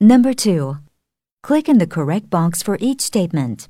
Number 2. Click in the correct box for each statement.